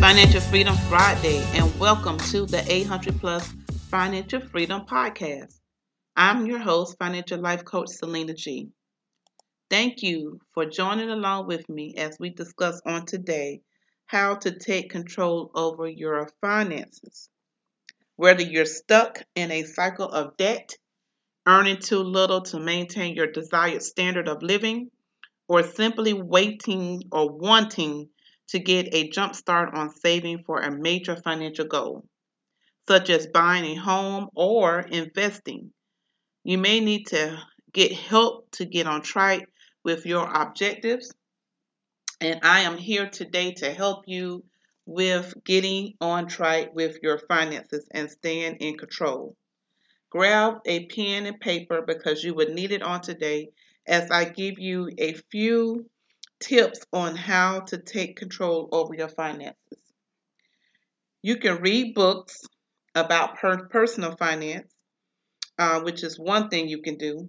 Financial Freedom Friday and welcome to the 800 Plus Financial Freedom Podcast. I'm your host, Financial Life Coach Selena G. Thank you for joining along with me as we discuss on today how to take control over your finances. Whether you're stuck in a cycle of debt, earning too little to maintain your desired standard of living, or simply waiting or wanting to get a jump start on saving for a major financial goal, such as buying a home or investing. You may need to get help to get on track with your objectives. And I am here today to help you with getting on track with your finances and staying in control. Grab a pen and paper because you would need it on today as I give you a few tips on how to take control over your finances. You can read books about per- personal finance, uh, which is one thing you can do.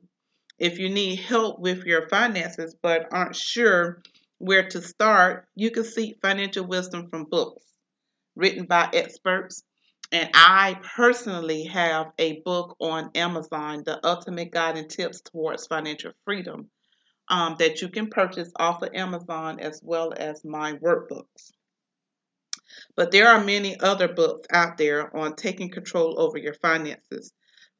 If you need help with your finances but aren't sure where to start, you can seek financial wisdom from books written by experts. And I personally have a book on Amazon, The Ultimate Guide and Tips Towards Financial Freedom um, that you can purchase off of Amazon as well as my workbooks. But there are many other books out there on taking control over your finances,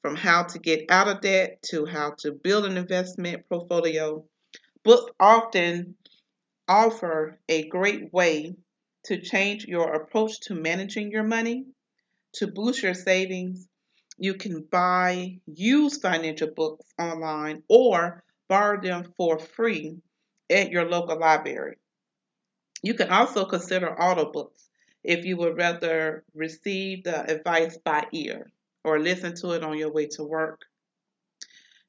from how to get out of debt to how to build an investment portfolio. Books often offer a great way to change your approach to managing your money, to boost your savings. You can buy used financial books online or borrow them for free at your local library. You can also consider audiobooks if you would rather receive the advice by ear or listen to it on your way to work.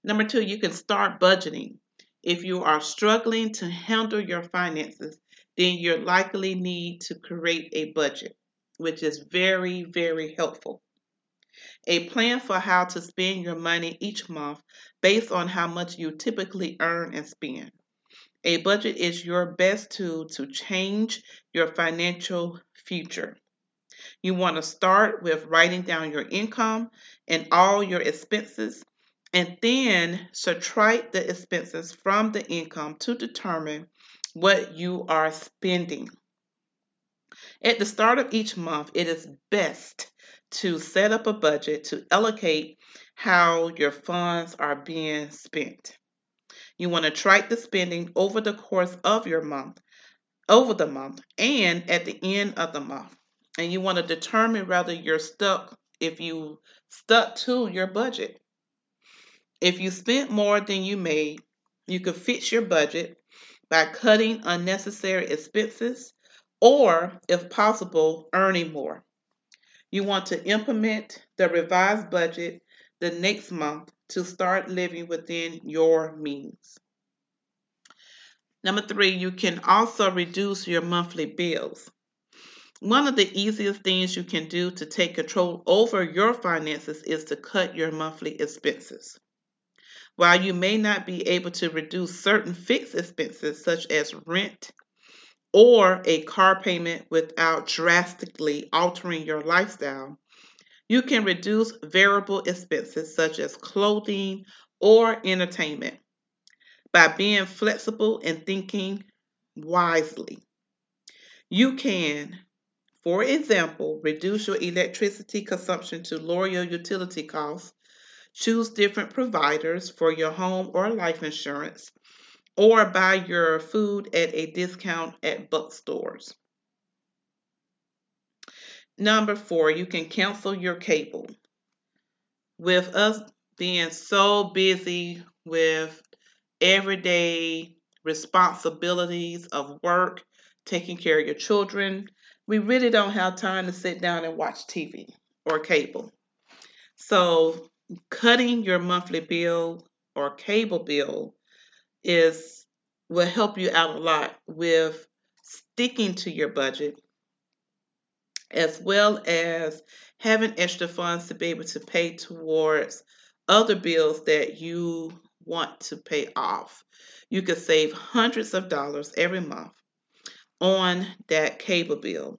Number two, you can start budgeting. If you are struggling to handle your finances, then you likely need to create a budget, which is very, very helpful. A plan for how to spend your money each month based on how much you typically earn and spend. A budget is your best tool to change your financial future. You want to start with writing down your income and all your expenses, and then subtract the expenses from the income to determine what you are spending. At the start of each month, it is best to set up a budget to allocate how your funds are being spent. You want to track the spending over the course of your month, over the month, and at the end of the month. And you want to determine whether you're stuck if you stuck to your budget. If you spent more than you made, you could fix your budget by cutting unnecessary expenses or, if possible, earning more. You want to implement the revised budget the next month to start living within your means. Number three, you can also reduce your monthly bills. One of the easiest things you can do to take control over your finances is to cut your monthly expenses. While you may not be able to reduce certain fixed expenses such as rent or a car payment without drastically altering your lifestyle, you can reduce variable expenses such as clothing or entertainment by being flexible and thinking wisely. You can, for example, reduce your electricity consumption to lower your utility costs, choose different providers for your home or life insurance, or buy your food at a discount at bookstores. Number four, you can cancel your cable. With us being so busy with everyday responsibilities of work, taking care of your children, we really don't have time to sit down and watch TV or cable. So, cutting your monthly bill or cable bill is will help you out a lot with sticking to your budget as well as having extra funds to be able to pay towards other bills that you want to pay off. You could save hundreds of dollars every month on that cable bill.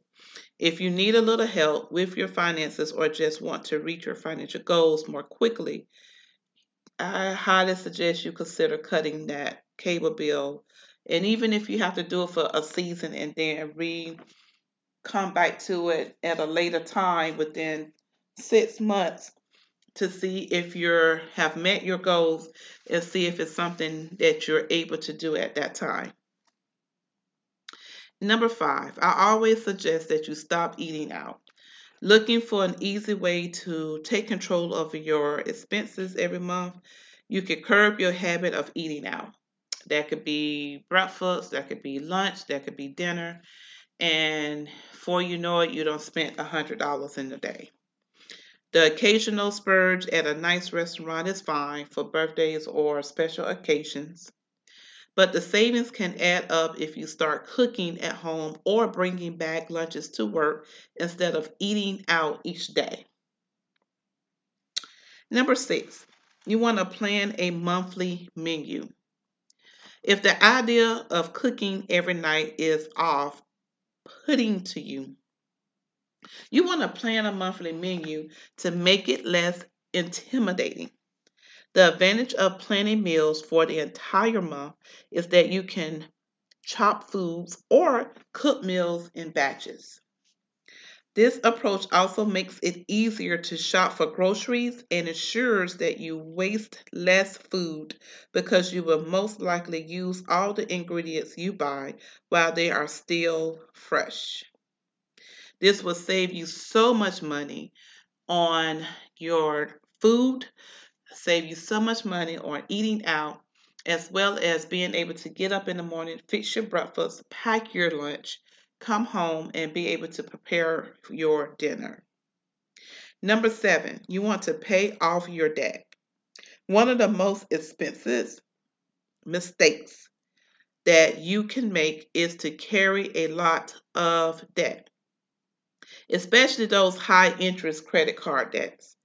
If you need a little help with your finances or just want to reach your financial goals more quickly, I highly suggest you consider cutting that cable bill. And even if you have to do it for a season and then re come back to it at a later time within six months to see if you have met your goals and see if it's something that you're able to do at that time. Number five, I always suggest that you stop eating out. Looking for an easy way to take control over your expenses every month, you can curb your habit of eating out. That could be breakfast, that could be lunch, that could be dinner and before you know it, you don't spend a hundred dollars in a day. The occasional splurge at a nice restaurant is fine for birthdays or special occasions, but the savings can add up if you start cooking at home or bringing back lunches to work instead of eating out each day. Number six, you want to plan a monthly menu. If the idea of cooking every night is off, putting to you. You want to plan a monthly menu to make it less intimidating. The advantage of planning meals for the entire month is that you can chop foods or cook meals in batches. This approach also makes it easier to shop for groceries and ensures that you waste less food because you will most likely use all the ingredients you buy while they are still fresh. This will save you so much money on your food, save you so much money on eating out, as well as being able to get up in the morning, fix your breakfast, pack your lunch, come home and be able to prepare your dinner. Number seven, you want to pay off your debt. One of the most expensive mistakes that you can make is to carry a lot of debt, especially those high interest credit card debts.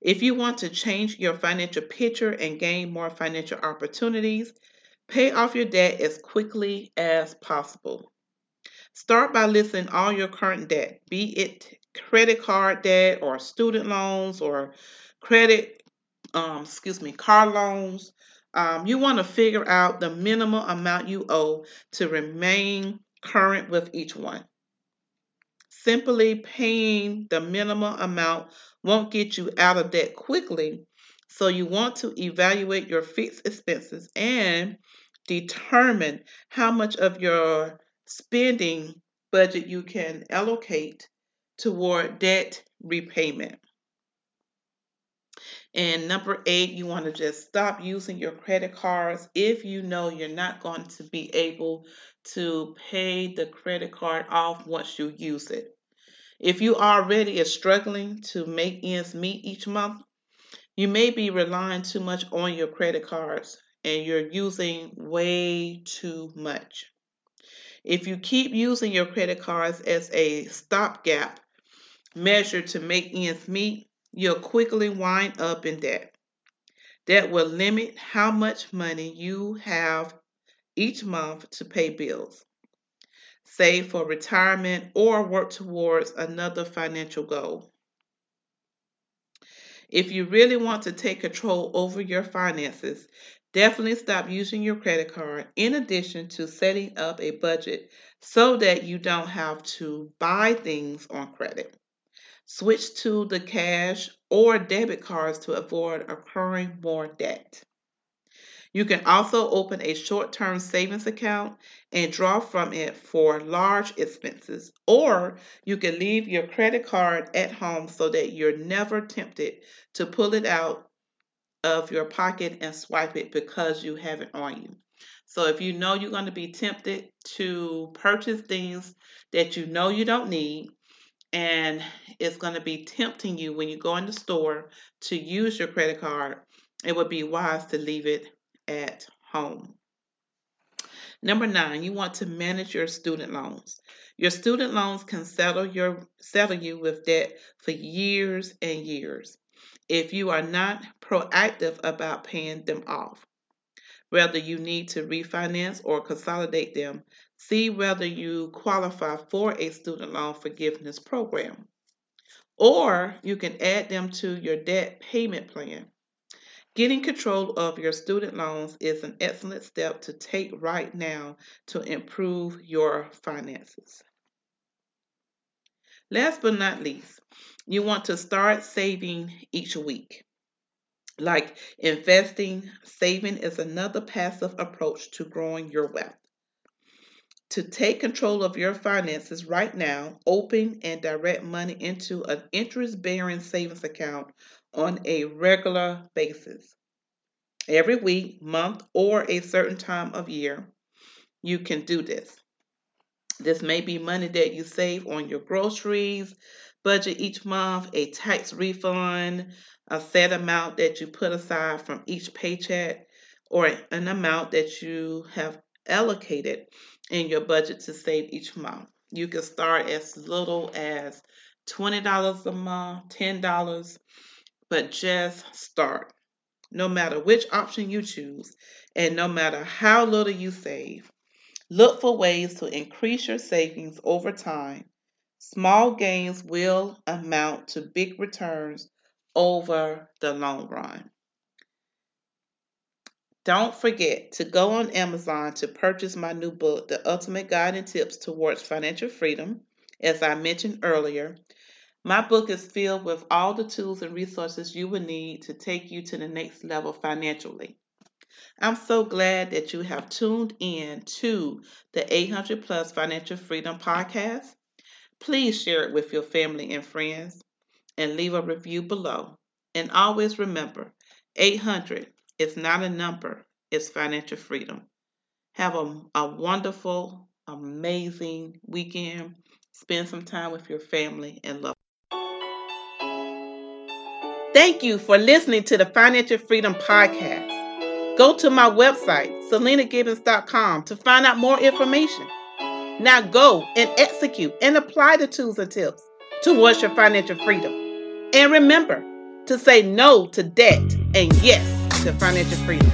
If you want to change your financial picture and gain more financial opportunities, pay off your debt as quickly as possible. Start by listing all your current debt, be it credit card debt or student loans or credit, um, excuse me, car loans. Um, you want to figure out the minimal amount you owe to remain current with each one. Simply paying the minimum amount won't get you out of debt quickly, so you want to evaluate your fixed expenses and determine how much of your spending budget you can allocate toward debt repayment. And number eight, you want to just stop using your credit cards if you know you're not going to be able to pay the credit card off once you use it. If you already are struggling to make ends meet each month, you may be relying too much on your credit cards and you're using way too much. If you keep using your credit cards as a stopgap measure to make ends meet, you'll quickly wind up in debt. That will limit how much money you have each month to pay bills, save for retirement, or work towards another financial goal. If you really want to take control over your finances, Definitely stop using your credit card in addition to setting up a budget so that you don't have to buy things on credit. Switch to the cash or debit cards to avoid incurring more debt. You can also open a short term savings account and draw from it for large expenses, or you can leave your credit card at home so that you're never tempted to pull it out of your pocket and swipe it because you have it on you. So if you know you're going to be tempted to purchase things that you know you don't need, and it's going to be tempting you when you go in the store to use your credit card, it would be wise to leave it at home. Number nine, you want to manage your student loans. Your student loans can settle your settle you with debt for years and years if you are not proactive about paying them off. Whether you need to refinance or consolidate them, see whether you qualify for a student loan forgiveness program. Or you can add them to your debt payment plan. Getting control of your student loans is an excellent step to take right now to improve your finances. Last but not least, you want to start saving each week. Like investing, saving is another passive approach to growing your wealth. To take control of your finances right now, open and direct money into an interest bearing savings account on a regular basis. Every week, month, or a certain time of year, you can do this. This may be money that you save on your groceries, budget each month, a tax refund, a set amount that you put aside from each paycheck, or an amount that you have allocated in your budget to save each month. You can start as little as $20 a month, $10, but just start. No matter which option you choose, and no matter how little you save, look for ways to increase your savings over time. Small gains will amount to big returns over the long run. Don't forget to go on Amazon to purchase my new book, The Ultimate Guide and Tips Towards Financial Freedom. As I mentioned earlier, my book is filled with all the tools and resources you will need to take you to the next level financially. I'm so glad that you have tuned in to the 800 Plus Financial Freedom Podcast. Please share it with your family and friends and leave a review below. And always remember 800 it's not a number, it's financial freedom. Have a, a wonderful, amazing weekend. Spend some time with your family and love. Thank you for listening to the Financial Freedom Podcast. Go to my website, selenagibbons.com, to find out more information. Now go and execute and apply the tools and tips towards your financial freedom. And remember to say no to debt and yes to financial freedom.